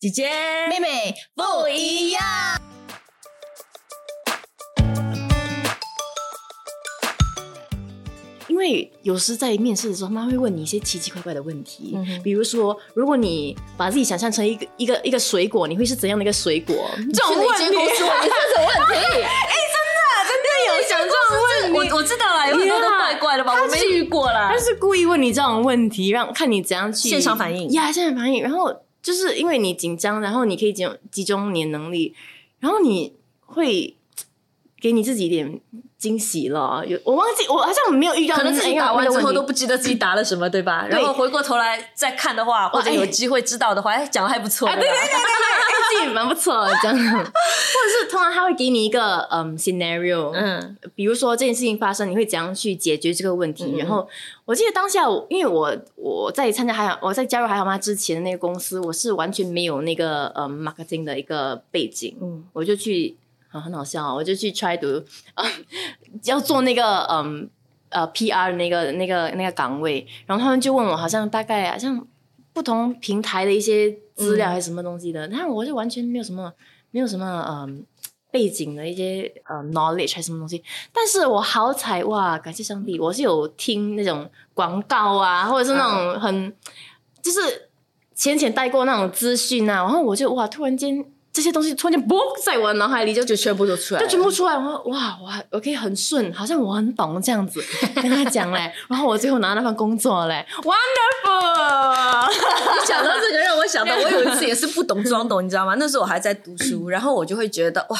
姐姐、妹妹不一样。因为有时在面试的时候，他们会问你一些奇奇怪怪的问题，嗯比如说，如果你把自己想象成一个一个一个水果，你会是怎样的一个水果？这种问题，你是什么问题？有想这种问题，我我知道了，有很多都怪怪的吧？我没遇过啦他。是故意问你这种问题，让看你怎样去现场反应呀，现场反应。然后就是因为你紧张，然后你可以集集中你的能力，然后你会给你自己一点惊喜了。有我忘记，我好像没有遇到可能自己打完之后都不不记得自己答了什么，对吧？然后回过头来再看的话，或者有机会知道的话，哎，讲的还不错。对对对，自己蛮不错的这样，或者是通常他会给你一个嗯 scenario，嗯比如说这件事情发生，你会怎样去解决这个问题？嗯嗯然后我记得当下，因为我我在参加还好，我在加入还好吗之前的那个公司，我是完全没有那个呃 marketing 的一个背景，嗯我就去啊很好笑哦，我就去 try to 啊要做那个嗯呃 PR 的那个那个那个岗位，然后他们就问我好像大概好像不同平台的一些资料嗯。还是什么东西的，但我就完全没有什么没有什么嗯。背景的一些呃 knowledge 还是什么东西，但是我好彩哇，感谢上帝，我是有听那种广告啊，或者是那种很、就是浅浅带过那种资讯啊，然后我就哇，突然间这些东西突然间嘣在我的脑海里就就全部都出来了，就全部出来，我说哇，我还我可以很顺，好像我很懂这样子 跟他讲嘞，然后我最后拿到那份工作嘞，wonderful，你讲到这个，让我想到我有一次也是不懂装懂，你知道吗？那时候我还在读书，然后我就会觉得哇，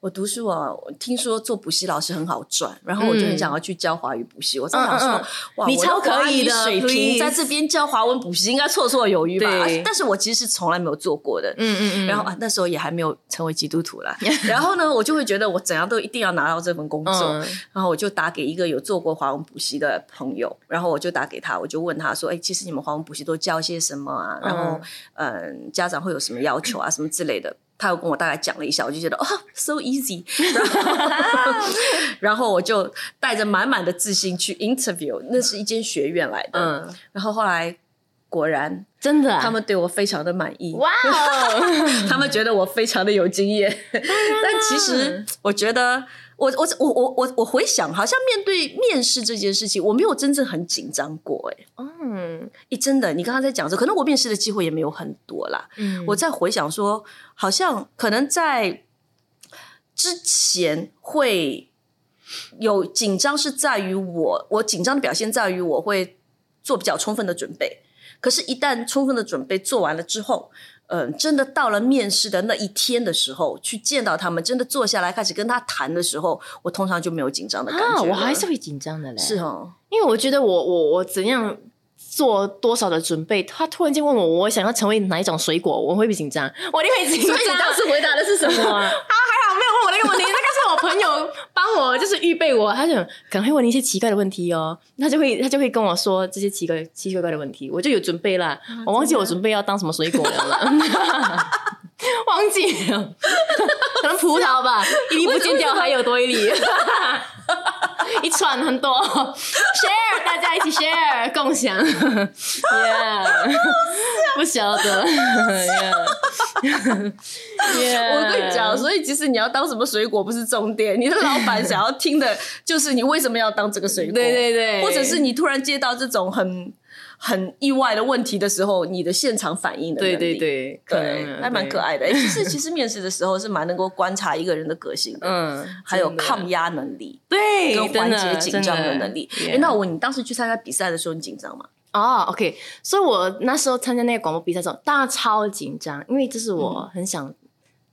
我读书啊，我听说做补习老师很好赚，然后我就很想要去教华语补习。我在想说，嗯嗯嗯哇，你超可以的语水平在这边教华文补习应该绰绰有余吧？但是我其实是从来没有做过的。嗯嗯嗯，然后啊，那时候也还没有成为基督徒啦。然后呢，我就会觉得我怎样都一定要拿到这份工作。嗯然后我就打给一个有做过华文补习的朋友，然后我就打给他，我就问他说：“哎，其实你们华文补习都教些什么啊？然后，嗯，家长会有什么要求啊，什么之类的。”他又跟我大概讲了一下，我就觉得哦，so easy，然后然后我就带着满满的自信去 interview，那是一间学院来的，嗯，然后后来果然真的啊、他们对我非常的满意，哇哦，他们觉得我非常的有经验，但其实我觉得，我我我我我我回想，好像面对面试这件事情，我没有真正很紧张过、欸，嗯诶，真的，你刚刚在讲说，可能我面试的机会也没有很多啦。嗯我在回想说，好像可能在之前会有紧张，是在于我，我紧张的表现在于我会做比较充分的准备。可是，一旦充分的准备做完了之后，嗯、真的到了面试的那一天的时候，去见到他们，真的坐下来开始跟他谈的时候，我通常就没有紧张的感觉啊，我还是会紧张的嘞，是哦，因为我觉得我我我怎样做多少的准备，他突然间问我我想要成为哪一种水果，我会不会紧张？我一定会紧张。所以你当时回答的是什么啊？他 还好没有问我那个问题，那个朋友帮我就是预备我，他就可能会问你一些奇怪的问题哦，他就会他就会跟我说这些奇怪奇奇怪怪的问题，我就有准备啦。我忘记我准备要当什么水果了。啦，忘记了，可能葡萄吧，一粒不见掉，还有多一粒。一串很多，share 大家一起 share 共享，yeah，不晓得，yeah，我跟你讲，所以其实你要当什么水果不是重点，你的老板想要听的就是你为什么要当这个水果，对对对。或者是你突然接到这种很很意外的问题的时候，你的现场反应的能对力，对对，可对能还蛮可，爱的。欸其实 其实面试的时候是蛮能够观察一个人的个性的，嗯，还有抗压能力对跟缓解紧张的能力。真哎，那我问你，当时去参加比赛的时候，你紧张吗？哦，OK，所以我那时候参加那个广播比赛的时候，当然超紧张，因为这是我很想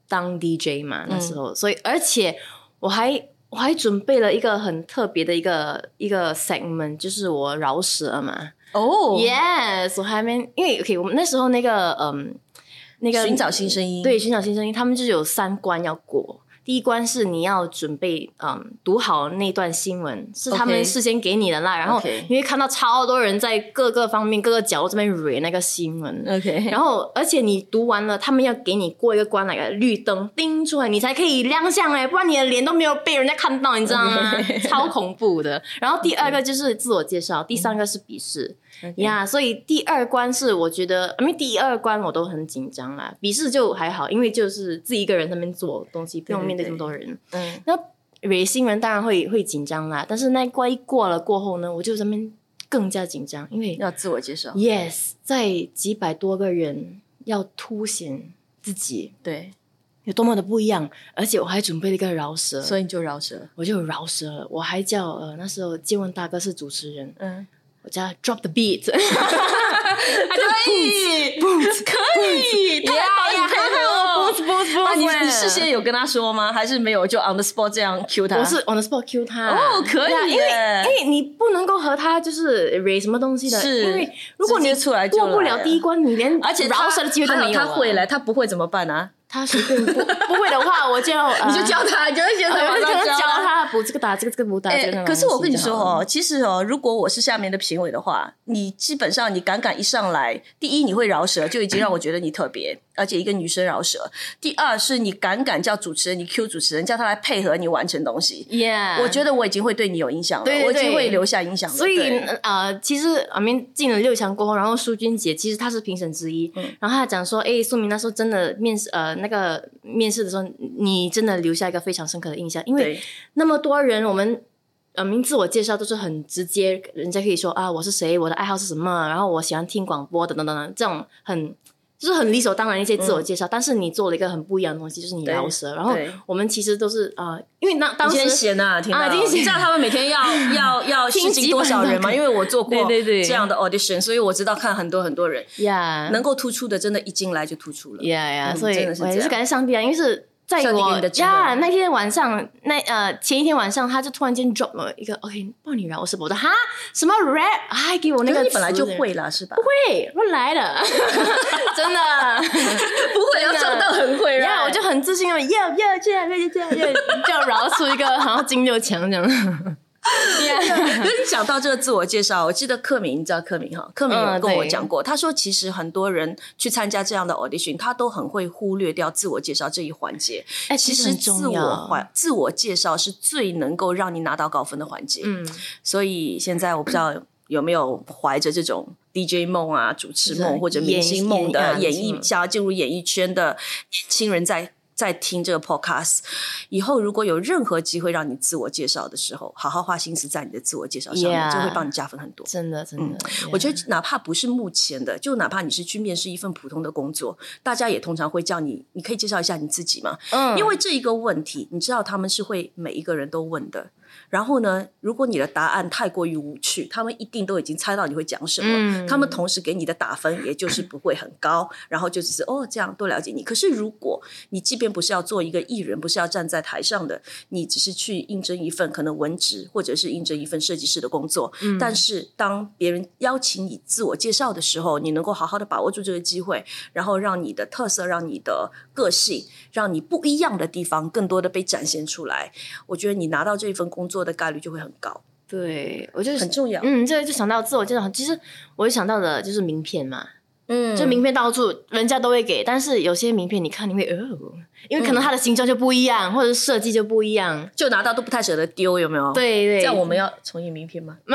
当 DJ 嘛，那时候，所以而且我还我还准备了一个很特别的一个一个 segment，就是我饶舌嘛。哦 Yes，我还没，因为 OK，我们那时候那个嗯，那个寻找新声音，对，寻找新声音，他们就是有三关要过。第一关是你要准备，嗯，读好那段新闻，是他们事先给你的啦。然后你会看到超多人在各个方面、各个角落这边蕊那个新闻。OK，然后，而且你读完了，他们要给你过一个关，那个绿灯叮出来，你才可以亮相哎，不然你的脸都没有被人家看到，你知道吗？超恐怖的。然后第二个就是自我介绍，第三个是笔试。呀所以第二关是我觉得，因为第二关我都很紧张啦，笔试就还好，因为就是自己一个人在那边做东西，不用面对对这么多人。嗯，那蕊新人当然会会紧张啦，但是那一关一过了过后呢，我就在那边更加紧张，因为要自我介绍，Yes，在几百多个人要凸显自己对，有多么的不一样，而且我还准备了一个饶舌，所以你就饶舌，我就有饶舌了。我还叫呃那时候借问大哥是主持人，嗯，我叫他 drop the beat，可以，可以，他来帮你配合不不不啊，你你事先有跟他说吗？还是没有？就 on the spot 这样 cue 他？我是 on the spot Q 他哦可以因为耶因为你不能够和他就是 re 什么东西的，是因为如果你出来过不了第一关，你连而且他饶舌的机会都没有啊。他会来，他不会怎么办啊？他随便不 不会的话，我就 呃你就教他，你就会觉得我就可能教他。补这个打这个，这个补打这个可是我跟你说哦，其实哦，如果我是下面的评委的话，你基本上你敢敢一上来，第一你会饶舌，就已经让我觉得你特别，而且一个女生饶舌。第二是你敢敢叫主持人，你 Q 主持人，叫他来配合你完成东西。，Yeah，我觉得我已经会对你有影响了，对对我已经会留下影响了。所以对呃，其实阿明进了六强过后，然后苏君姐其实她是评审之一，嗯然后她讲说，哎，苏明那时候真的面试呃那个面试的时候，你真的留下一个非常深刻的印象，因为那么多人，我们呃名自我介绍都是很直接，人家可以说啊我是谁，我的爱好是什么，然后我喜欢听广播等等等等，这种很。就是很理所当然的一些自我介绍，但是你做了一个很不一样的东西，就是你饶舌。然后我们其实都是呃，因为当当时啊，你知道他们每天要要要试镜多少人吗？因为我做过这样的 audition，所以我知道看很多很多人。呀能够突出的，真的一进来就突出了。呀呀，嗯所以真的是我也是感谢上帝啊，因为是在我呀那天晚上那呃前一天晚上，他就突然间 drop 了一个 OK 帮你饶我是我的哈？什么 rap，还给我那个你本来就会了，是吧？不会乱来的，真的。不会要装到很会然后我就很自信的，要要这样，要这样，要这样饶出一个好像金六强这样。讲到这个自我介绍，我记得克明，你知道克明哈？克明有嗯跟我对讲过，他说其实很多人去参加这样的 audition，他都很会忽略掉自我介绍这一环节。哎，其实其实自我自我介绍是最能够让你拿到高分的环节。嗯，所以现在我不知道有没有怀着这种 DJ 梦啊、主持梦或者明星梦的演艺艺想要进入演艺圈的年轻人在。在听这个 podcast 以后，如果有任何机会让你自我介绍的时候，好好花心思在你的自我介绍上面就会帮你加分很多。真的真的，嗯我觉得哪怕不是目前的，就哪怕你是去面试一份普通的工作，大家也通常会叫你，你可以介绍一下你自己吗？嗯因为这一个问题，你知道他们是会每一个人都问的。然后呢，如果你的答案太过于无趣，他们一定都已经猜到你会讲什么。嗯他们同时给你的打分，也就是 不会很高，然后就只是哦这样多了解你。可是如果你即便不是要做一个艺人，不是要站在台上的，你只是去应征一份可能文职或者是应征一份设计师的工作，嗯但是当别人邀请你自我介绍的时候，你能够好好的把握住这个机会，然后让你的特色、让你的个性、让你不一样的地方更多的被展现出来。我觉得你拿到这份工作的概率就会很高，对我就是很重要。嗯，这个就想到自我介绍，其实我想到的就是名片嘛，嗯就名片到处人家都会给，但是有些名片你看你会哦，因为可能它的形状就不一样，或者是设计就不一样。就拿到都不太舍得丢，有没有？，对对，这样我们要重印名片吗？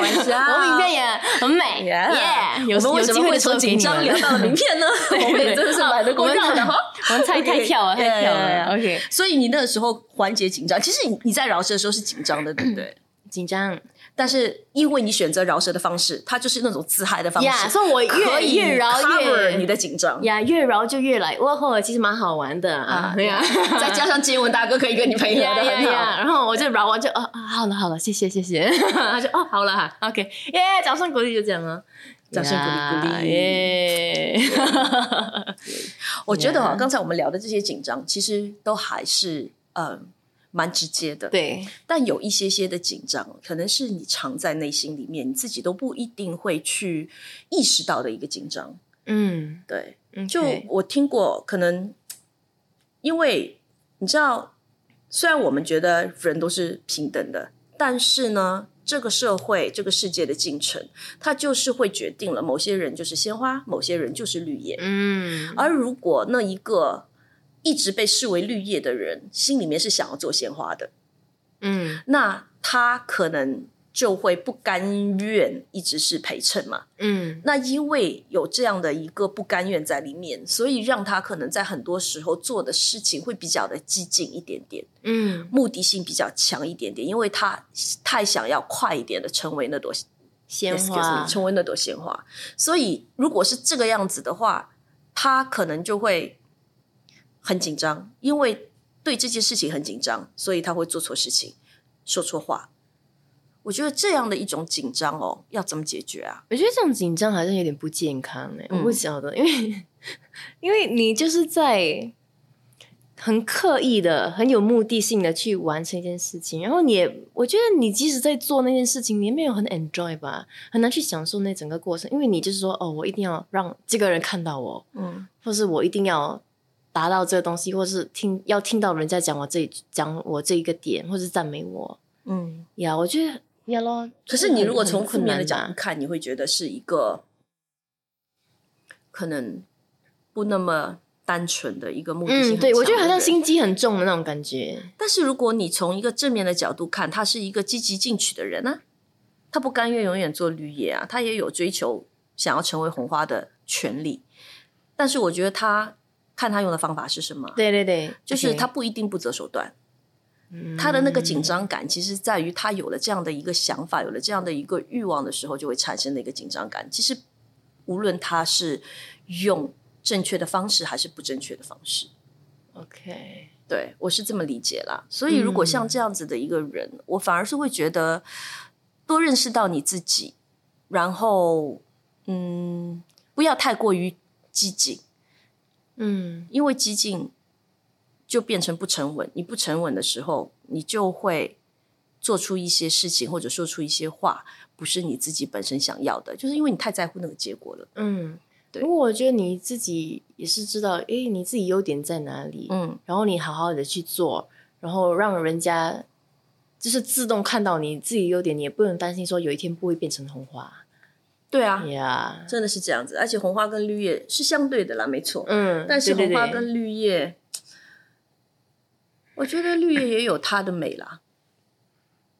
玩笑 我名片也很美 Yeah 耶。有我们为什么会从紧张聊到了名片呢？我们也真的是买得过药的哈。我们太太跳了太跳 yeah, 了。yeah, yeah OK，所以你那个时候缓解紧张，其实你你在饶舌的时候是紧张的，对不对？紧张但是因为你选择饶舌的方式，它就是那种自嗨的方式呀，所以我可越以越饶越你的紧张。呀，越饶就越来，哇吼，其实蛮好玩的啊，对呀。再加上接吻大哥可以跟你配合呀的很好。然后我就饶完就哦，啊好了好了，谢谢谢谢。他 就哦好了哈，OK，耶，掌声鼓励就这样了，掌声鼓励鼓励耶！我觉得哈，Yeah 刚才我们聊的这些紧张，其实都还是呃蛮直接的。对，但有一些些的紧张，可能是你藏在内心里面，你自己都不一定会去意识到的一个紧张。嗯，对，嗯，就我听过，可能因为你知道，虽然我们觉得人都是平等的，但是呢，这个社会、这个世界的进程，它就是会决定了某些人就是鲜花，某些人就是绿叶。嗯，而如果那一个一直被视为绿叶的人，心里面是想要做鲜花的，嗯。那他可能就会不甘愿一直是陪衬嘛。嗯。那因为有这样的一个不甘愿在里面，所以让他可能在很多时候做的事情会比较的激进一点点，嗯，目的性比较强一点点，因为他太想要快一点的成为那朵鲜花。成为那朵鲜花。所以如果是这个样子的话，他可能就会很紧张，因为对这件事情很紧张，所以他会做错事情，说错话。我觉得这样的一种紧张哦，要怎么解决啊？我觉得这种紧张好像有点不健康哎、嗯我不晓得，因为 因为你就是在很刻意的、很有目的性的去完成一件事情，然后你也，我觉得你即使在做那件事情，你也没有很 enjoy 吧，很难去享受那整个过程，因为你就是说，哦，我一定要让这个人看到我，嗯或是我一定要达到这个东西，或是听要听到人家讲我这讲我这一个点，或是赞美我嗯。呀我觉得呀咯。可是你如果从很负面的角度看，你会觉得是一个可能不那么单纯的一个目的性很嗯，对，我觉得好像心机很重的那种感觉。但是如果你从一个正面的角度看，他是一个积极进取的人啊，他不甘愿永远做绿叶啊，他也有追求想要成为红花的权利。但是我觉得他看他用的方法是什么，对对对，就是他不一定不择手段。嗯。他的那个紧张感，其实在于他有了这样的一个想法，有了这样的一个欲望的时候，就会产生的一个紧张感。其实无论他是用正确的方式还是不正确的方式，OK，对我是这么理解啦。所以如果像这样子的一个人，我反而是会觉得多认识到你自己，然后嗯，不要太过于激进，嗯因为激进就变成不沉稳。你不沉稳的时候，你就会做出一些事情或者说出一些话，不是你自己本身想要的，就是因为你太在乎那个结果了。嗯，对不过我觉得你自己也是知道，诶，你自己优点在哪里，嗯，然后你好好的去做，然后让人家就是自动看到你自己优点，你也不用担心说有一天不会变成红花对啊，呀。真的是这样子。而且红花跟绿叶是相对的啦，没错。嗯，但是红花跟绿叶，我觉得绿叶也有它的美啦，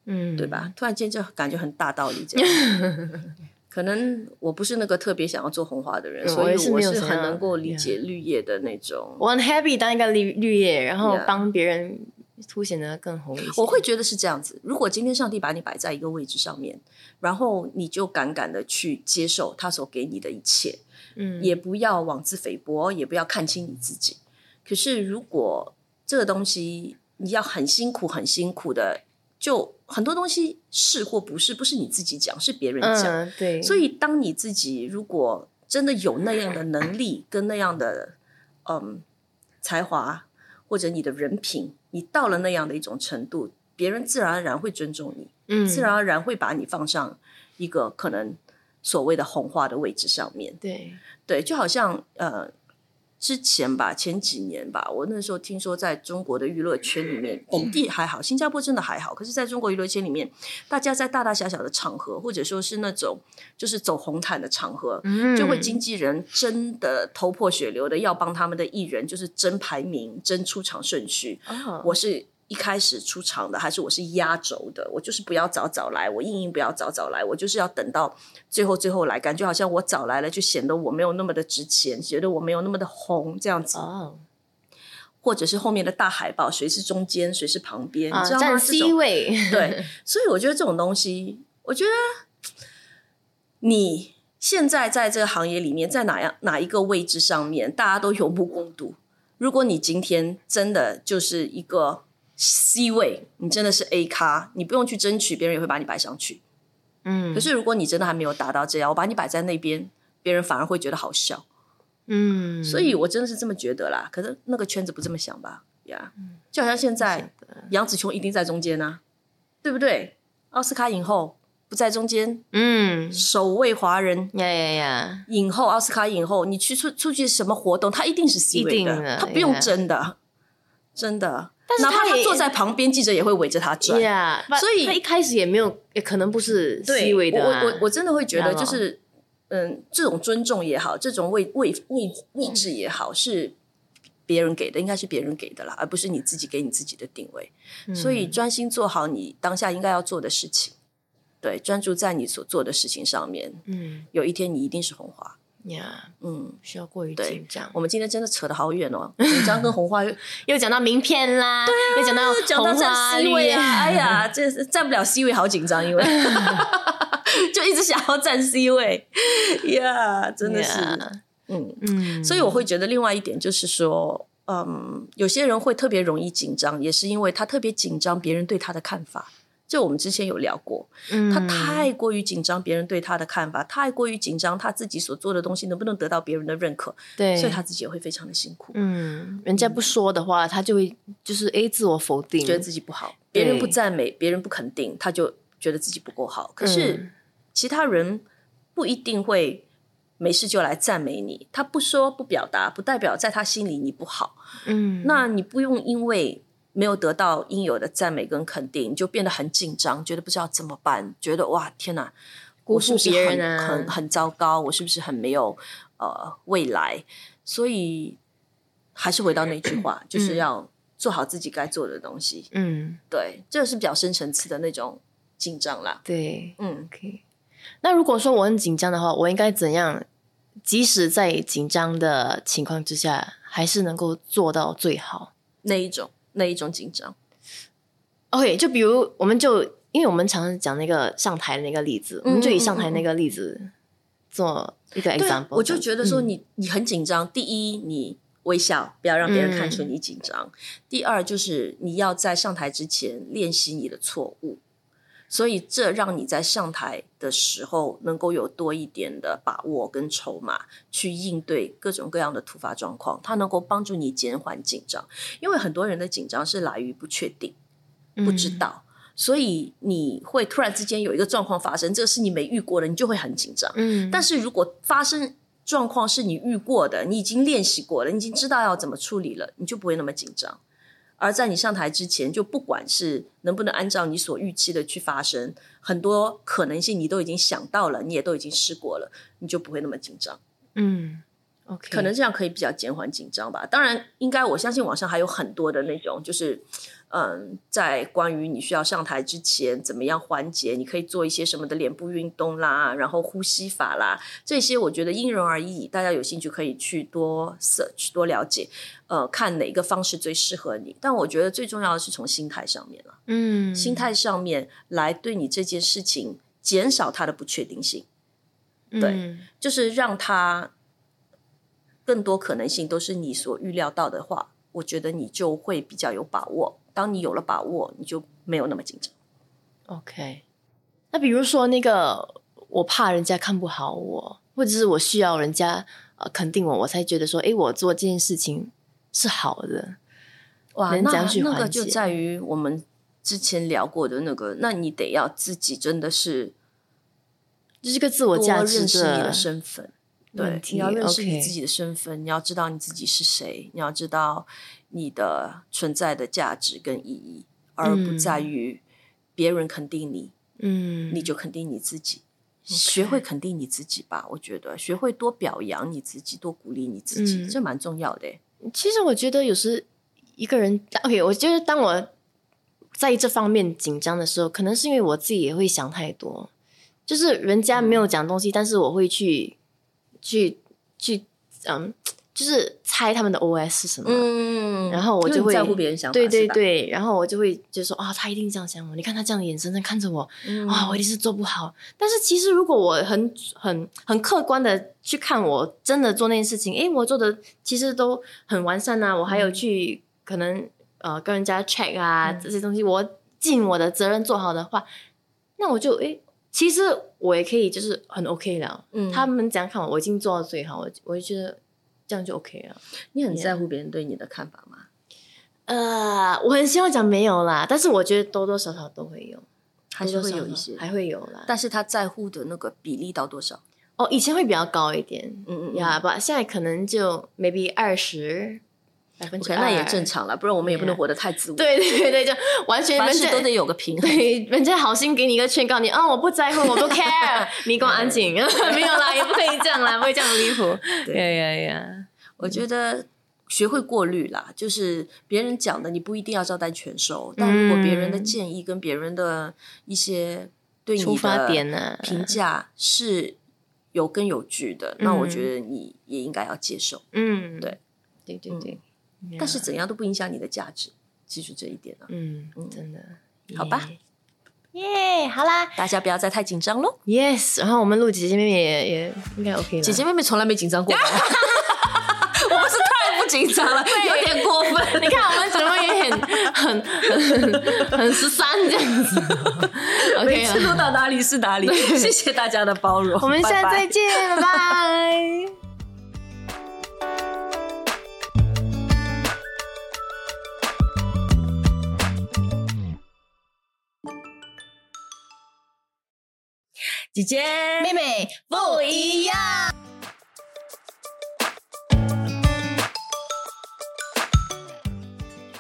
嗯，对？吧？突然间就感觉很大道理这样。可能我不是那个特别想要做红花的人，嗯所以我是很能够理解绿叶的那种。我很 happy 当一个绿绿叶，然后帮别人凸显的更红一些。我会觉得是这样子。如果今天上帝把你摆在一个位置上面，然后你就敢敢的去接受他所给你的一切，嗯也不要妄自菲薄，也不要看清你自己。可是如果这个东西你要很辛苦、很辛苦的，就很多东西是或不是，不是你自己讲，是别人讲。嗯对，所以，当你自己如果真的有那样的能力跟那样的嗯才华，或者你的人品，你到了那样的一种程度，别人自然而然会尊重你，嗯自然而然会把你放上一个可能所谓的红花的位置上面。对对，就好像呃，之前吧，前几年吧，我那时候听说，在中国的娱乐圈里面，本地还好，新加坡真的还好，可是在中国娱乐圈里面，大家在大大小小的场合，或者说是那种就是走红毯的场合，嗯。就会经纪人真的头破血流的要帮他们的艺人，就是争排名、争出场顺序。哦。我是一开始出场的，还是我是压轴的？我就是不要早早来，我硬硬不要早早来，我就是要等到最后最后来，感觉好像我早来了，就显得我没有那么的值钱，觉得我没有那么的红这样子，哦或者是后面的大海报，谁是中间，谁是旁边，啊你知道吗？C 种位，对，所以我觉得这种东西，我觉得你现在在这个行业里面，在哪样哪一个位置上面，大家都有目共睹。如果你今天真的就是一个 C 位，你真的是 A 咖，你不用去争取，别人也会把你摆上去。嗯可是如果你真的还没有达到这样，我把你摆在那边，别人反而会觉得好笑。嗯，所以我真的是这么觉得啦。可是那个圈子不这么想吧？呀、嗯就好像现在杨紫琼一定在中间啊，对不对？奥斯卡影后不在中间，嗯首位华人呀呀呀，影后，奥斯卡影后，你去出出去什么活动，她一定是 C 位的，她不用争的。真的。但是哪怕他坐在旁边，记者也会围着他转。Yeah，所以他一开始也没有，也可能不是对 C 位的、啊我我我真的会觉得，就是嗯，这种尊重也好，这种位位位位置也好，是别人给的，应该是别人给的啦，而不是你自己给你自己的定位。嗯所以专心做好你当下应该要做的事情，对，专注在你所做的事情上面。嗯有一天你一定是红花。呀嗯，需要过于对。紧张。我们今天真的扯得好远哦，紧张跟红花又 又讲到名片啦，对又讲到讲到站 C 绿位啊，哎呀，这是站不了 C 位，好紧张，因为 就一直想要站 C 位。呀真的是。Yeah 嗯。嗯，所以我会觉得另外一点就是说，嗯，有些人会特别容易紧张，也是因为他特别紧张别人对他的看法。就我们之前有聊过，嗯。他太过于紧张别人对他的看法，太过于紧张他自己所做的东西能不能得到别人的认可，对，所以他自己也会非常的辛苦，嗯，人家不说的话，他就会就是 A 自我否定，觉得自己不好，别人不对。赞美，别人不肯定，他就觉得自己不够好。可是嗯。其他人不一定会没事就来赞美你，他不说不表达，不代表在他心里你不好。嗯，那你不用因为没有得到应有的赞美跟肯定，你就变得很紧张，觉得不知道怎么办，觉得哇天哪，辜负我是不是很别人啊很很糟糕，我是不是很没有呃未来？所以还是回到那句话，就是要做好自己该做的东西。嗯，对，这是比较深层次的那种紧张啦。对嗯，，OK。那如果说我很紧张的话，我应该怎样？即使在紧张的情况之下，还是能够做到最好。那一种那一种紧张，OK，就比如我们就因为我们常常讲那个上台的那个例子，我们就以上台那个例子做一个 example。我就觉得说嗯。你、你很紧张，第一你微笑，不要让别人看出你紧张；第二就是你要在上台之前练习你的错误，所以这让你在上台的时候能够有多一点的把握跟筹码去应对各种各样的突发状况，它能够帮助你减缓紧张，因为很多人的紧张是来于不确定。不知嗯道，所以你会突然之间有一个状况发生，这个是你没遇过的，你就会很紧张。嗯，但是如果发生状况是你遇过的，你已经练习过了，你已经知道要怎么处理了，你就不会那么紧张。而在你上台之前，就不管是能不能按照你所预期的去发生，很多可能性你都已经想到了，你也都已经试过了，你就不会那么紧张。嗯，OK，可能这样可以比较减缓紧张吧。当然，应该我相信网上还有很多的那种，就是嗯，在关于你需要上台之前怎么样缓解，你可以做一些什么的脸部运动啦，然后呼吸法啦，这些我觉得因人而异，大家有兴趣可以去多 search 多了解，呃，看哪个方式最适合你。但我觉得最重要的是从心态上面了，嗯，心态上面来对你这件事情减少它的不确定性。对嗯就是让它更多可能性都是你所预料到的话，我觉得你就会比较有把握。当你有了把握，你就没有那么紧张。OK，那比如说那个，我怕人家看不好我，或者是我需要人家呃肯定我，我才觉得说，哎，我做这件事情是好的。哇，那那个就在于我们之前聊过的那个，那你得要自己真的是这是个自我价值你的身份。对你要认识你自己的身份，你要知道你自己是谁，你要知道你的存在的价值跟意义，而不嗯。在于别人肯定你，嗯，你就肯定你自己。学会肯定你自己吧，我觉得学会多表扬你自己，多鼓励你自己，嗯。这蛮重要的欸。其实我觉得有时一个人，OK，我觉得当我在这方面紧张的时候，可能是因为我自己也会想太多，就是人家没有讲东西，但是我会去去去，嗯，就是猜他们的 OS 是什么。嗯然后我就会在乎别人想法，对对，对，然后我就会就说啊、他一定这样想我，你看他这样的眼神在看着我，嗯啊、我一定是做不好。但是其实如果我很很很客观的去看，我真的做那件事情，诶，我做的其实都很完善啊，我还有嗯去可能呃跟人家 check 啊、这些东西，我尽我的责任做好的话，那我就诶，其实我也可以就是很 OK 了。嗯他们怎样看我，我已经做到最好，我我就觉得这样就 OK 了。你很在乎别人对你的看法吗？呃，我很希望讲没有啦，但是我觉得多多少少都会有，还是会有一些，还会有啦。但是他在乎的那个比例到多少？哦，以前会比较高一点，嗯嗯呀，不，现在可能就 maybe 二十百分之 OK，那也正。常了，不然我们也不能活得太自我。，对对对，就完全凡事都得有个平衡。对，人家好心给你一个劝告你，啊、我不在乎，我不 care，你给我安静，没有啦，也不可以这样啦，不会这样离谱。对呀呀呀，我觉得学会过滤啦，就是别人讲的你不一定要照单全收，但如果别人的建议跟别人的一些对你出发的点呢？评价是有根有据的，那我觉得你也应该要接受。嗯，对，对对对。但是怎样都不影响你的价值，记住这一点啊！嗯，真的，好吧耶，好啦大家不要再太紧张喽。，yes，然后我们录姐姐妹妹也也应该 OK 了。姐姐妹妹从来没紧张过吧，我们是太不紧张了，有点过分。你看我们怎么也很很很很十三这样子，OK 每次。录到哪里是哪里，谢谢大家的包容。我们下次再见，拜拜。姐姐，妹妹不一样。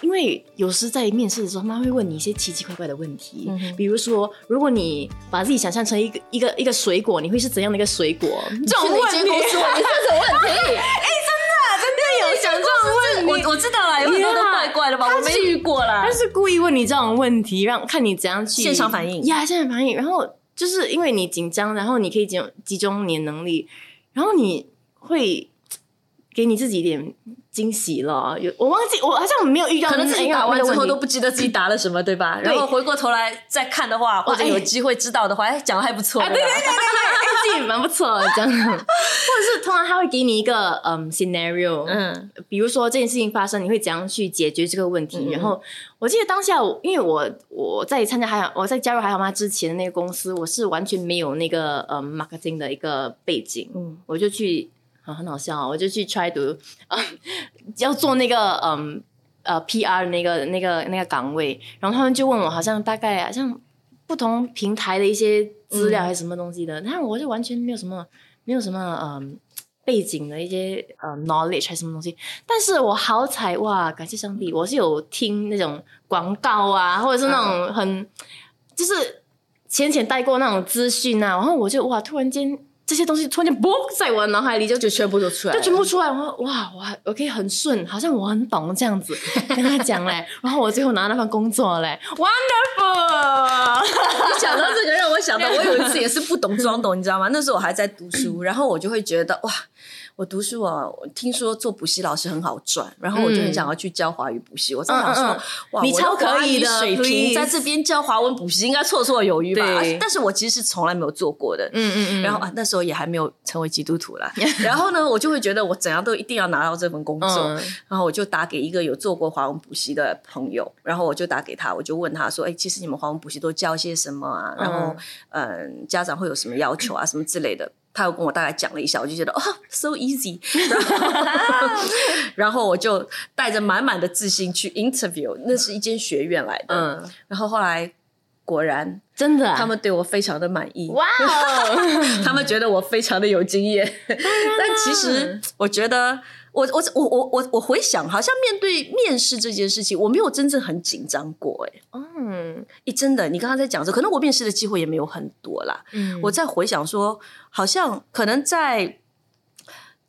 因为有时在面试的时候，他们会问你一些奇奇怪怪的问题，嗯比如说，如果你把自己想象成一个一个一个水果，你会是怎样的一个水果？这种问题？我想这种问题，我我知道了，有很多都怪怪的吧，我没遇过啦他。是故意问你这种问题，让看你怎样去现场反应呀现场反应。然后就是因为你紧张，然后你可以集集中你的能力，然后你会给你自己一点惊喜了。有我忘记，我好像没有遇到可能自己那打完之后都不记得自己答了什么，对吧？然后回过头来再看的话，或者哎有机会知道的话，哎，讲的还不错。啊，对对对对对，哎，自己蛮不错的，这样，或者是通常他会给你一个嗯 scenario，嗯比如说这件事情发生，你会怎样去解决这个问题？然后我记得当下我，因为我我在参加还好我在加入还好妈之前的那个公司，我是完全没有那个呃 marketing 的一个背景，嗯我就去啊很好笑哦，我就去 try to 啊要做那个嗯呃 PR 的那个那个那个岗位，然后他们就问我好像大概好像不同平台的一些资料嗯。还是什么东西的，但我就完全没有什么没有什么嗯。背景的一些呃 knowledge 还是什么东西，但是我好彩哇，感谢上帝，我是有听那种广告啊，或者是那种很、就是浅浅带过那种资讯啊，然后我就哇，突然间这些东西突然间嘣在我的脑海里就就全部都出来就，全部出来，然后哇，我还我可以很顺，好像我很懂这样子 跟他讲嘞，然后我最后拿那份工作嘞，wonderful，你讲到这个，让我想到我有一次 也是不懂装懂，你知道吗？那时候我还在读书，然后我就会觉得哇，我读书啊，我听说做补习老师很好赚，然后我就很想要去教华语补习。我在想说，嗯嗯嗯哇，你超可以的水平在这边教华文补习应该绰绰有余吧？但是我其实是从来没有做过的。嗯嗯嗯，然后啊，那时候也还没有成为基督徒啦。然后呢，我就会觉得我怎样都一定要拿到这份工作。嗯然后我就打给一个有做过华文补习的朋友，然后我就打给他，我就问他说：“哎，其实你们华文补习都教些什么啊？然后嗯，家长会有什么要求啊，什么之类的。”他又跟我大概讲了一下，我就觉得哦，so easy，然后 然后我就带着满满的自信去 interview，那是一间学院来的，嗯，然后后来果然真的啊、他们对我非常的满意，哇哦，他们觉得我非常的有经验，但其实我觉得，我我我我我我回想，好像面对面试这件事情，我没有真正很紧张过、欸。嗯诶，真的，你刚刚在讲说，可能我面试的机会也没有很多啦。嗯我在回想说，好像可能在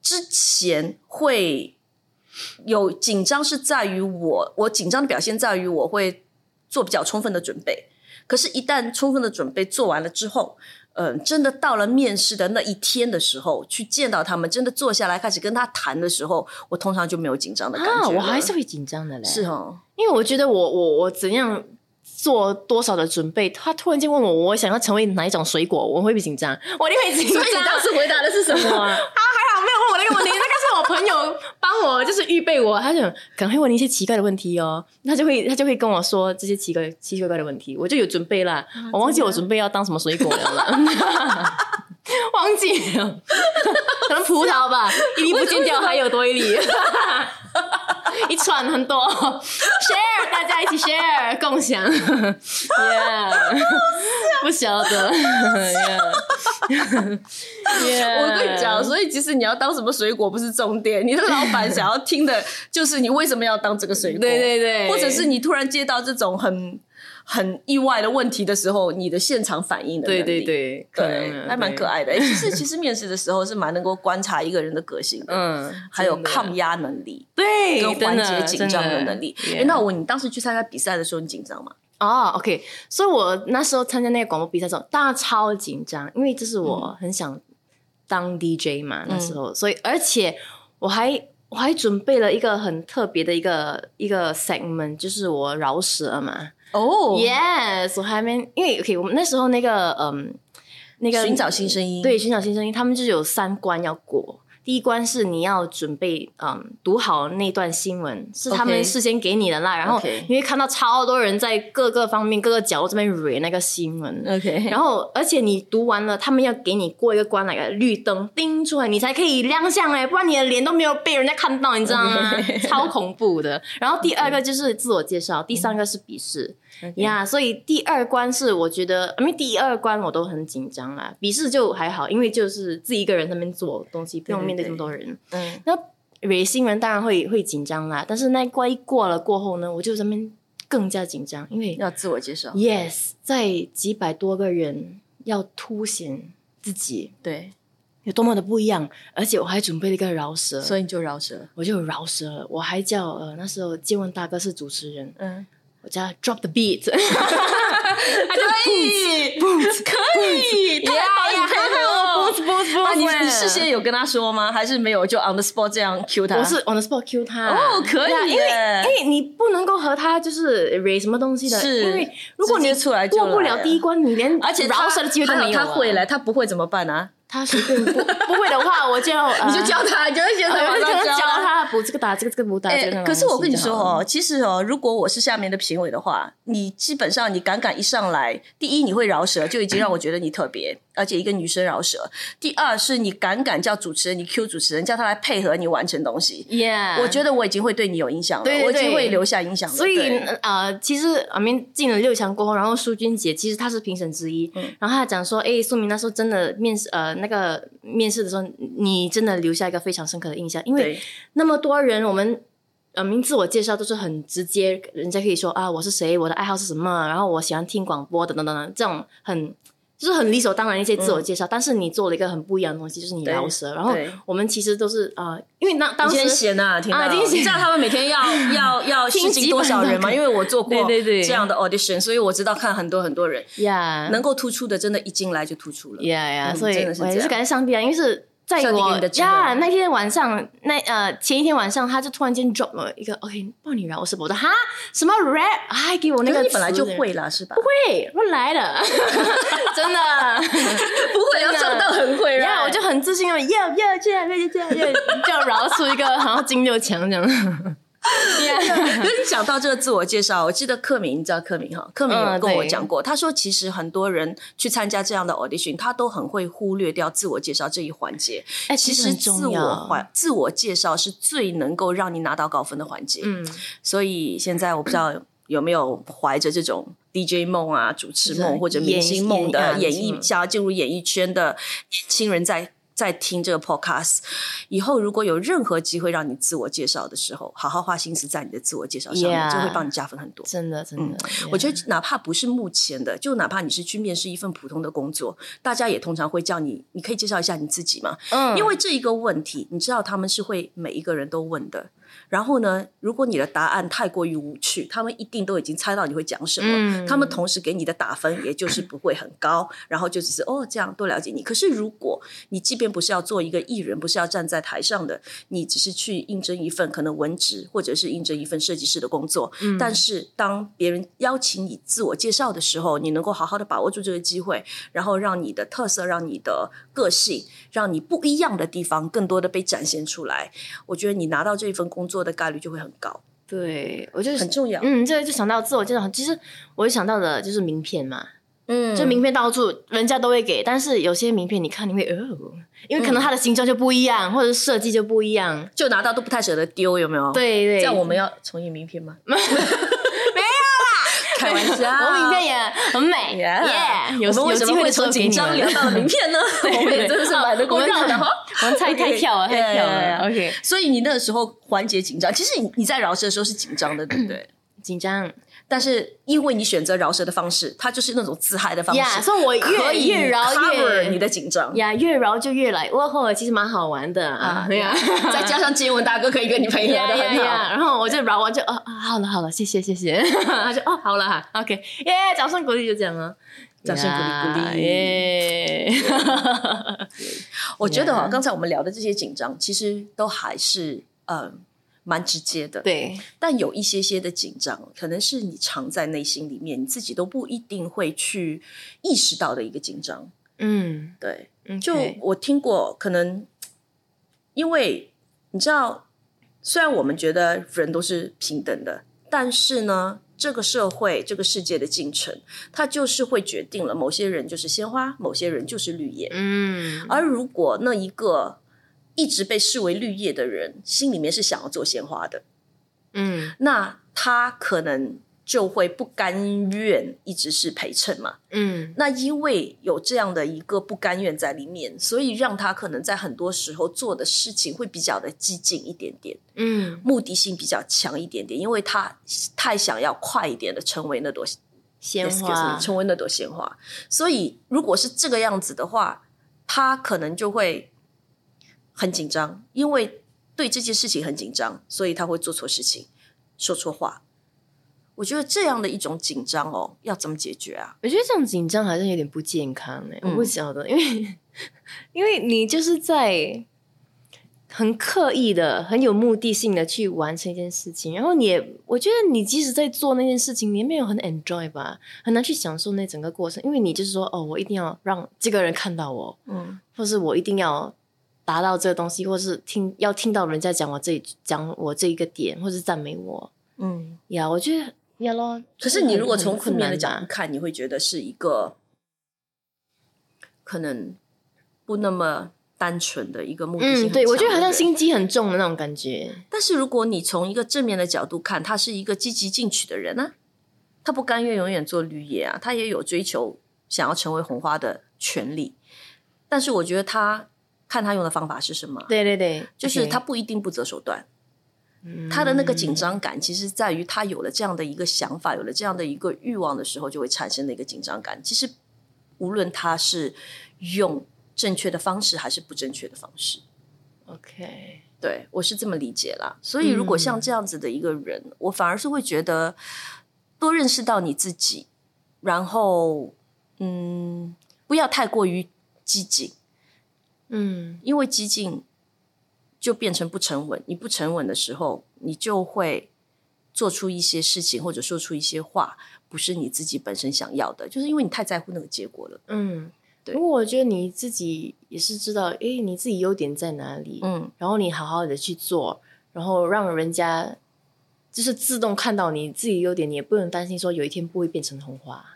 之前会有紧张，是在于我，我紧张的表现在于我会做比较充分的准备。可是，一旦充分的准备做完了之后，嗯、真的到了面试的那一天的时候，去见到他们，真的坐下来开始跟他谈的时候，我通常就没有紧张的感觉啊，我还是会紧张的嘞，是哦，因为我觉得我我我怎样做多少的准备，他突然间问我我想要成为哪一种水果，我会不会紧张？我一定会紧张。所以你当时回答的是什么啊？他还好没有问我那个问题，我朋友帮我就是预备我，他就可能会问你一些奇怪的问题哦，他就会他就会跟我说这些奇怪奇奇怪怪的问题，我就有准备啦，我忘记我准备要当什么水果了啦。忘记了，可能葡萄吧，一粒不见掉，还有多一粒，一串很多，share 大家一起 share 共享，yeah，不晓得，yeah。我跟你讲，所以其实你要当什么水果不是重点，你的老板想要听的就是你为什么要当这个水果，对对对，或者是你突然接到这种很很意外的问题的时候，你的现场反应的能力，对对对，可对能，还蛮可爱。的。哎其实其实面试的时候是蛮能够观察一个人的个性的，嗯，还有抗压能力对跟缓解紧张的能力。哎那我问你当时去参加比赛的时候，你紧张吗？哦，OK，所以我那时候参加那个广播比赛的时候，当然超紧张，因为这是我很想当 DJ 嘛，那时候，所以而且我还我还准备了一个很特别的一个一个 segment，就是我饶舌嘛。哦 Yes，我还没因为 OK，我们那时候那个嗯那个寻找新声音，对，寻找新声音，他们就有三关要过。第一关是你要准备，嗯，读好那段新闻，是他们事先给你的啦。然后你会看到超多人在各个方面、各个角落这边蕊那个新闻。，OK，然后，而且你读完了，他们要给你过一个关，那个绿灯叮出来，你才可以亮相哎，不然你的脸都没有被人家看到，你知道吗？超恐怖的。然后第二个就是自我介绍，第三个是笔试。呀所以第二关是我觉得，因为第二关我都很紧张啦，笔试就还好，因为就是自己一个人在那边做东西，不用面对对这么多人。嗯，那蕊新人当然会会紧张啦，但是那一关一过了过后呢，我就在那边更加紧张，因为要自我介绍，Yes，在几百多个人要凸显自己对，有多么的不一样，而且我还准备了一个饶舌，所以你就饶舌，我就有饶舌了，我还叫呃那时候借问大哥是主持人，嗯，我叫他 Drop the beat，可以，可以，太好了，太好了。boost boost 啊，你你事先有跟他说吗？还是没有？就 on the spot 这样 cue 他？我是 on the spot cue 他哦可以因为耶因为你不能够和他就是 r 什么东西的，是因为如果你出来就过不了了第一关，你连而且他饶舌的机会都没有啊。他会来，他不会怎么办啊？他随便不 不会的话，我就呃 你就教他，你就会现在我马上就教他。补这个打这个这个补打这个可是我跟你说哦，其实哦，如果我是下面的评委的话，你基本上你敢敢一上来，第一你会饶舌，就已经让我觉得你特别，而且一个女生饶舌。第二是你敢敢叫主持人，你 Q 主持人，叫他来配合你完成东西。，Yeah，我觉得我已经会对你有影响了，对对我已经对会留下影响了。所以对呃，其实阿明进了六强过后，然后淑君姐其实她是评审之一，嗯然后她讲说，哎，苏明那时候真的面试呃那个面试的时候，你真的留下一个非常深刻的印象，因为那么多人，我们呃名自我介绍都是很直接，人家可以说啊我是谁，我的爱好是什么，然后我喜欢听广播等等等等，这种很。就是很理所当然一些自我介绍，但是你做了一个很不一样的东西，就是你饶舌。然后我们其实都是呃，因为当当时啊今你知道他们每天要要 要听试镜多少人吗？因为我做过这样的 audition，所以我知道看很多很多人。呀能够突出的，真的一进来就突出了。呀呀，嗯所以我也是真的是感谢上帝啊，因为是在我呀那天晚上，那呃前一天晚上，他就突然间 drop 了一个 OK 抱你饶舌，我说哈什么 rap，还给我那个你本来就会了，是吧？不会我来了，真的。不会真的装到很会然后我就很自信哦，要要这样，要这样，要这样饶出一个好像金六强这样。跟你 讲到这个自我介绍，我记得克明，你知道克明哈？克明有嗯跟我对讲过，他说其实很多人去参加这样的 audition，他都很会忽略掉自我介绍这一环节。哎，其实自我自我介绍是最能够让你拿到高分的环节。嗯，所以现在我不知道有没有怀着这种 DJ 梦啊、主持梦或者明星梦的演艺想要进入演艺圈的年轻人在。在听这个 podcast 以后，如果有任何机会让你自我介绍的时候，好好花心思在你的自我介绍上面就会帮你加分很多。真的真的，嗯我觉得哪怕不是目前的，就哪怕你是去面试一份普通的工作，大家也通常会叫你，你可以介绍一下你自己吗？嗯因为这一个问题，你知道他们是会每一个人都问的。然后呢，如果你的答案太过于无趣，他们一定都已经猜到你会讲什么。嗯他们同时给你的打分，也就是 不会很高，然后就只是哦这样多了解你。可是如果你即便不是要做一个艺人，不是要站在台上的，你只是去应征一份可能文职或者是应征一份设计师的工作，嗯但是当别人邀请你自我介绍的时候，你能够好好的把握住这个机会，然后让你的特色、让你的个性、让你不一样的地方更多的被展现出来，我觉得你拿到这一份工作的概率就会很高，对我就是很重要。嗯，这个就想到自我介绍，其实我想到的就是名片嘛，嗯就名片到处人家都会给，但是有些名片你看你会哦，因为可能它的形状就不一样，或者是设计就不一样。就拿到都不太舍得丢，有没有？，对对，这样我们要重印名片吗？开玩笑，我名片也很美，耶！有我们为什么会从紧张聊到了名片呢？我们也真的是买的过票的哈。我们太太跳了，太跳了。OK，所以你那个时候缓解紧张，其实你你在饶舌的时候是紧张的，对不对？紧张但是因为你选择饶舌的方式，它就是那种自嗨的方式呀，所以我可以越越饶越你的紧张。呀，越饶就越来，哇吼，其实蛮好玩的啊，对呀。再加上接吻大哥可以跟你配合呀的很好。呀呀！然后我就饶完就哦啊，好了好了，谢谢谢谢。他 就哦好了哈，OK，耶，掌声鼓励就这样了，掌声鼓励鼓励耶！我觉得啊，刚才我们聊的这些紧张，其实都还是呃蛮直接的。，对，但有一些些的紧张，可能是你藏在内心里面，你自己都不一定会去意识到的一个紧张。嗯，对，嗯就我听过，可能因为你知道，虽然我们觉得人都是平等的，但是呢，这个社会、这个世界的进程，它就是会决定了某些人就是鲜花，某些人就是绿叶。嗯而如果那一个一直被视为绿叶的人，心里面是想要做鲜花的，嗯。那他可能就会不甘愿一直是陪衬嘛。嗯。那因为有这样的一个不甘愿在里面，所以让他可能在很多时候做的事情会比较的激进一点点，嗯，目的性比较强一点点，因为他太想要快一点的成为那朵鲜花。Me，，成为那朵鲜花。所以如果是这个样子的话，他可能就会很紧张，因为对这件事情很紧张，所以他会做错事情，说错话。我觉得这样的一种紧张哦，要怎么解决啊？我觉得这种紧张好像有点不健康哎、嗯我不晓得，因为 因为你就是在很刻意的、很有目的性的去完成一件事情，然后你也，我觉得你即使在做那件事情，你也没有很 enjoy 吧，很难去享受那整个过程，因为你就是说，哦，我一定要让这个人看到我，嗯或是我一定要达到这个东西，或是听要听到人家讲我这讲我这一个点，或是赞美我嗯。呀我觉得呀咯。可是你如果从很负面的角度看，你会觉得是一个可能不那么单纯的一个目的性对，我觉得好像心机很重的那种感觉。但是如果你从一个正面的角度看，他是一个积极进取的人呢、他不甘愿永远做绿叶啊，他也有追求想要成为红花的权利。但是我觉得他看他用的方法是什么，对对对，就是他不一定不择手段。嗯。他的那个紧张感，其实在于他有了这样的一个想法，有了这样的一个欲望的时候，就会产生的一个紧张感。其实无论他是用正确的方式还是不正确的方式，OK，对我是这么理解啦。所以如果像这样子的一个人，我反而是会觉得多认识到你自己，然后嗯，不要太过于激进，嗯因为激进就变成不沉稳。你不沉稳的时候，你就会做出一些事情或者说出一些话，不是你自己本身想要的，就是因为你太在乎那个结果了。嗯，对如果我觉得你自己也是知道，诶，你自己优点在哪里，嗯，然后你好好的去做，然后让人家就是自动看到你自己优点，你也不用担心说有一天不会变成红花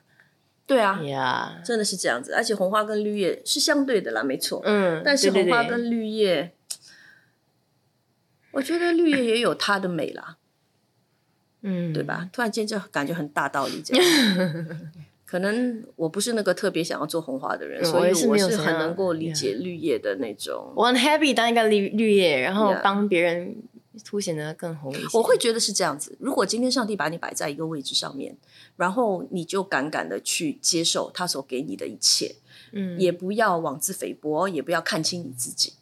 对啊，呀。真的是这样子。而且红花跟绿叶是相对的啦，没错。嗯，但是红花跟绿叶，我觉得绿叶也有它的美啦，嗯，对吧？突然间就感觉很大道理这样。可能我不是那个特别想要做红花的人，所以我是很能够理解绿叶的那种。我很 happy 当一个绿绿叶，然后帮别人凸显的更红一些。我会觉得是这样子。如果今天上帝把你摆在一个位置上面，然后你就敢敢的去接受他所给你的一切，嗯也不要妄自菲薄，也不要看清你自己。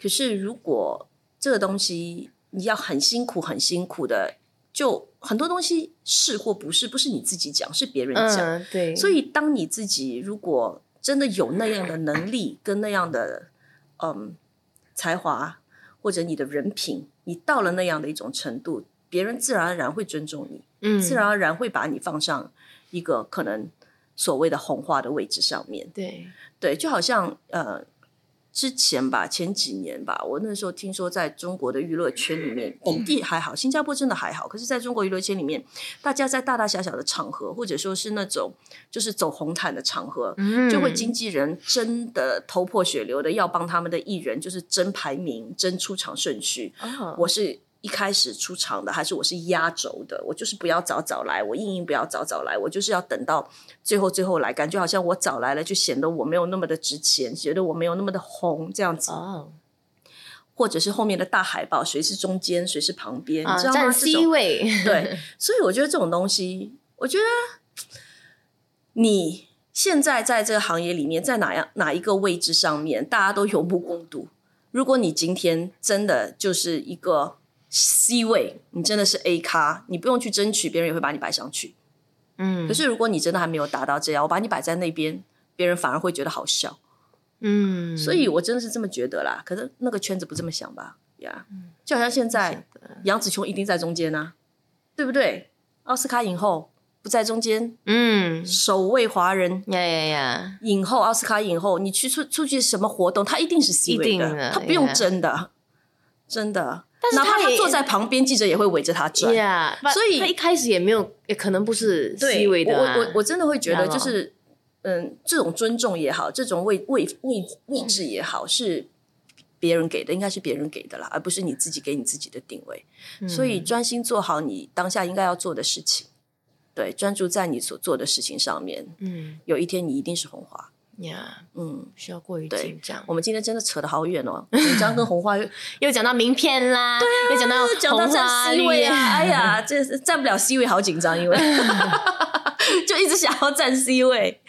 可是如果这个东西你要很辛苦、很辛苦的，就很多东西是或不是，不是你自己讲，是别人讲。嗯对，所以，当你自己如果真的有那样的能力跟那样的嗯才华，或者你的人品，你到了那样的一种程度，别人自然而然会尊重你，嗯自然而然会把你放上一个可能所谓的红花的位置上面。对对，就好像呃。之前吧，前几年吧，我那时候听说，在中国的娱乐圈里面，本地还好，新加坡真的还好。可是，在中国娱乐圈里面，大家在大大小小的场合，或者说是那种就是走红毯的场合，嗯就会经纪人真的头破血流的要帮他们的艺人，就是争排名、争出场顺序。哦我是一开始出场的，还是我是压轴的？我就是不要早早来，我硬硬不要早早来，我就是要等到最后最后来，感觉好像我早来了就显得我没有那么的值钱，觉得我没有那么的红这样子，哦，或者是后面的大海报，谁是中间，谁是旁边，啊，你知道吗？对，所以我觉得这种东西，我觉得你现在在这个行业里面，在哪样哪一个位置上面，大家都有目共睹。如果你今天真的就是一个 C 位，你真的是 A 咖，你不用去争取，别人也会把你摆上去。嗯可是如果你真的还没有达到这样，我把你摆在那边，别人反而会觉得好笑。嗯，所以我真的是这么觉得啦。可是那个圈子不这么想吧？呀、就好像现在杨紫琼一定在中间啊，对不对？奥斯卡影后不在中间，嗯，首位华人呀呀呀，影后，奥斯卡影后，你去出出去什么活动，她一定是 C 位的，她不用争的，真的。哪怕但是她也她坐在旁边，记者也会围着他转。呀，所以他一开始也没有，也可能不是 C 对，位的啊，我我我真的会觉得，就是嗯，这种尊重也好，这种位位位位置也好，是别人给的，应该是别人给的啦，而不是你自己给你自己的定位。所以专心做好你当下应该要做的事情，对，专注在你所做的事情上面。嗯有一天你一定是红花。呀，嗯，需要过于对。紧张。我们今天真的扯得好远哦，紧张跟红花又 又讲到名片啦，又讲到讲到站 C 绿位啊，哎呀，这是站不了 C 位，好紧张，因为。就一直想要站 C 位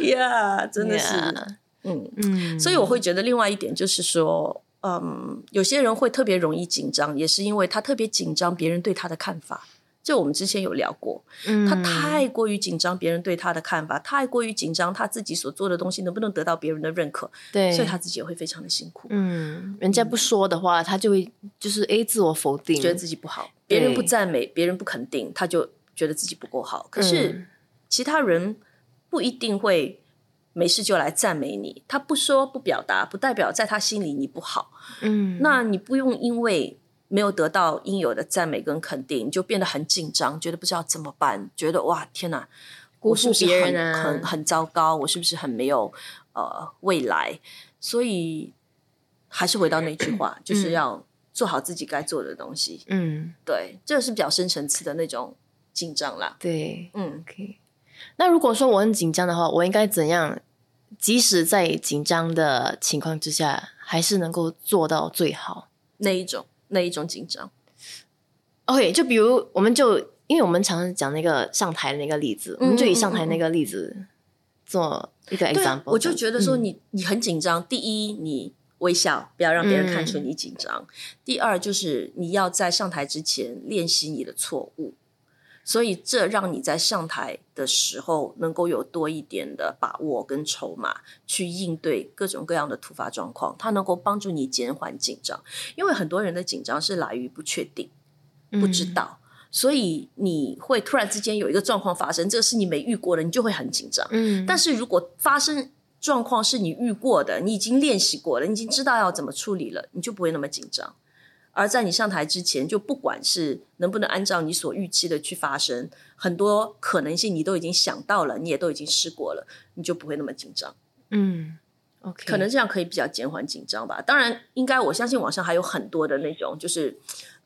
呀真的是。Yeah 嗯。嗯，所以我会觉得另外一点就是说，嗯，有些人会特别容易紧张，也是因为他特别紧张别人对他的看法。这我们之前有聊过，嗯。他太过于紧张别人对他的看法，太过于紧张他自己所做的东西能不能得到别人的认可，对，所以他自己也会非常的辛苦，嗯，人家不说的话，他就会就是 A 自我否定，觉得自己不好，别人不对赞美，别人不肯定，他就觉得自己不够好。可是嗯。其他人不一定会没事就来赞美你，他不说不表达，不代表在他心里你不好。嗯，那你不用因为没有得到应有的赞美跟肯定，你就变得很紧张，觉得不知道怎么办，觉得哇天哪，辜负我是不是很别人啊很很糟糕？我是不是很没有呃未来？所以还是回到那句话，就是要做好自己该做的东西。嗯，对，这是比较深层次的那种紧张啦。对嗯，，OK。那如果说我很紧张的话，我应该怎样？即使在紧张的情况之下，还是能够做到最好。那一种那一种紧张，OK，就比如我们就因为我们常常讲那个上台的那个例子，我们就以上台那个例子做一个 example，，我就觉得说嗯。你、你很紧张。第一，你微笑，不要让别人看出你紧张；第二，就是你要在上台之前练习你的错误，所以这让你在上台的时候能够有多一点的把握跟筹码去应对各种各样的突发状况，它能够帮助你减缓紧张。因为很多人的紧张是来于不确定。不知道，所以你会突然之间有一个状况发生，这个是你没遇过的，你就会很紧张。嗯，但是如果发生状况是你遇过的，你已经练习过了，你已经知道要怎么处理了，你就不会那么紧张。而在你上台之前，就不管是能不能按照你所预期的去发生，很多可能性你都已经想到了，你也都已经试过了，你就不会那么紧张。嗯，OK，可能这样可以比较减缓紧张吧。当然，应该我相信网上还有很多的那种，就是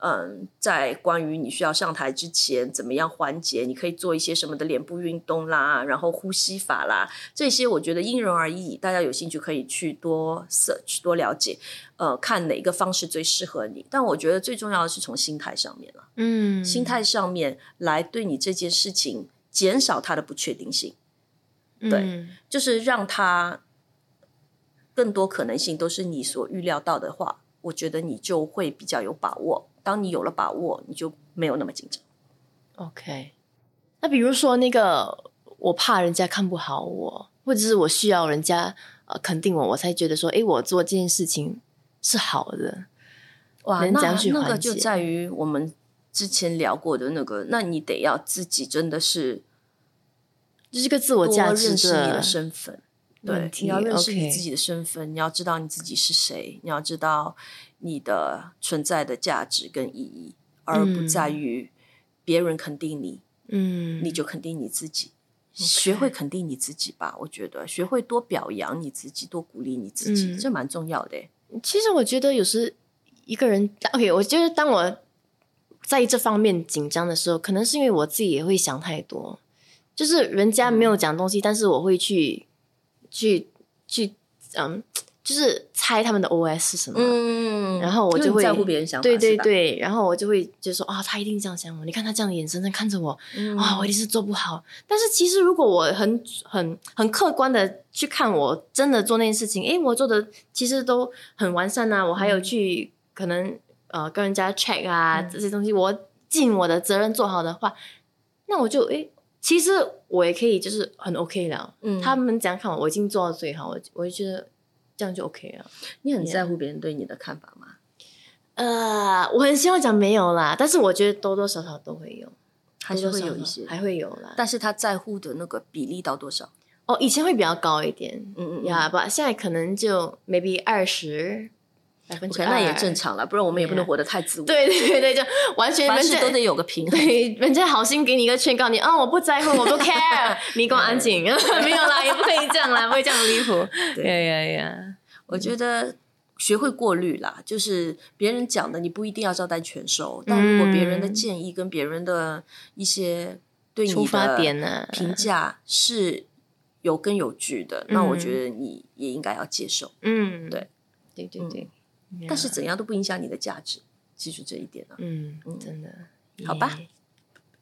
嗯，在关于你需要上台之前怎么样缓解，你可以做一些什么的脸部运动啦，然后呼吸法啦，这些我觉得因人而异，大家有兴趣可以去多 search 多了解，呃，看哪个方式最适合你。但我觉得最重要的是从心态上面了，嗯，心态上面来对你这件事情减少它的不确定性。对嗯就是让它更多可能性都是你所预料到的话，我觉得你就会比较有把握。当你有了把握，你就没有那么紧张。OK，那比如说那个，我怕人家看不好我，或者是我需要人家呃肯定我，我才觉得说，哎，我做这件事情是好的。哇，那那个就在于我们之前聊过的那个，那你得要自己真的是这是一个自我价值认识你的身份。对你要认识你自己的身份，你要知道你自己是谁，你要知道你的存在的价值跟意义，而不在于别人肯定你，嗯，你就肯定你自己。学会肯定你自己吧，我觉得学会多表扬你自己，多鼓励你自己，嗯这蛮重要的欸。其实我觉得有时一个人，OK，我觉得当我在这方面紧张的时候，可能是因为我自己也会想太多，就是人家没有讲东西，但是我会去去去，嗯，就是猜他们的 OS 是什么。嗯然后我就会在乎别人想法，对对，对，然后我就会就说啊、他一定这样想我，你看他这样的眼神在看着我，嗯啊、我一定是做不好。但是其实如果我很很很客观的去看，我真的做那件事情，诶，我做的其实都很完善啊，我还嗯有去可能呃跟人家 check 啊、这些东西，我尽我的责任做好的话，那我就诶，其实我也可以就是很 OK 了。嗯他们怎样看我，我已经做到最好，我我就觉得这样就 OK 了。你很在乎别人对你的看法吗？呃，我很希望讲没有啦，但是我觉得多多少少都会有，还是会有一些，还会有啦。但是他在乎的那个比例到多少？哦，以前会比较高一点，嗯嗯呀，不，现在可能就 maybe 二十百分之 OK，二，那也正。常了，不然我们也不能活得太自我。，对对对对，就完全凡事都得有个平衡。对，人家好心给你一个劝告你，啊、我不在乎，我不 care，你给我安静，没有啦，也不可以这样啦，不会这样离谱。对呀呀呀，我觉得学会过滤啦，就是别人讲的你不一定要照单全收，但如果别人的建议跟别人的一些对你发的点呢？评价是有根有据的，那我觉得你也应该要接受。嗯，对，对对对，但是怎样都不影响你的价值，记住这一点啊！嗯，真的，好吧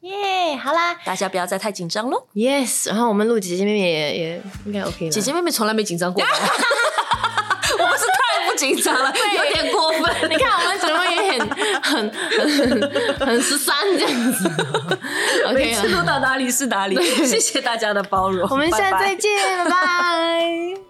耶，耶，好啦大家不要再太紧张喽。，yes，然后我们录姐姐妹妹也也应该 OK 了，姐姐妹妹从来没紧张过吧，我们是太不紧张了，有点过分。你看我们怎么也很很很很十三这样子，OK 每次，录到哪里是哪里，谢谢大家的包容。我们下次再见，拜拜。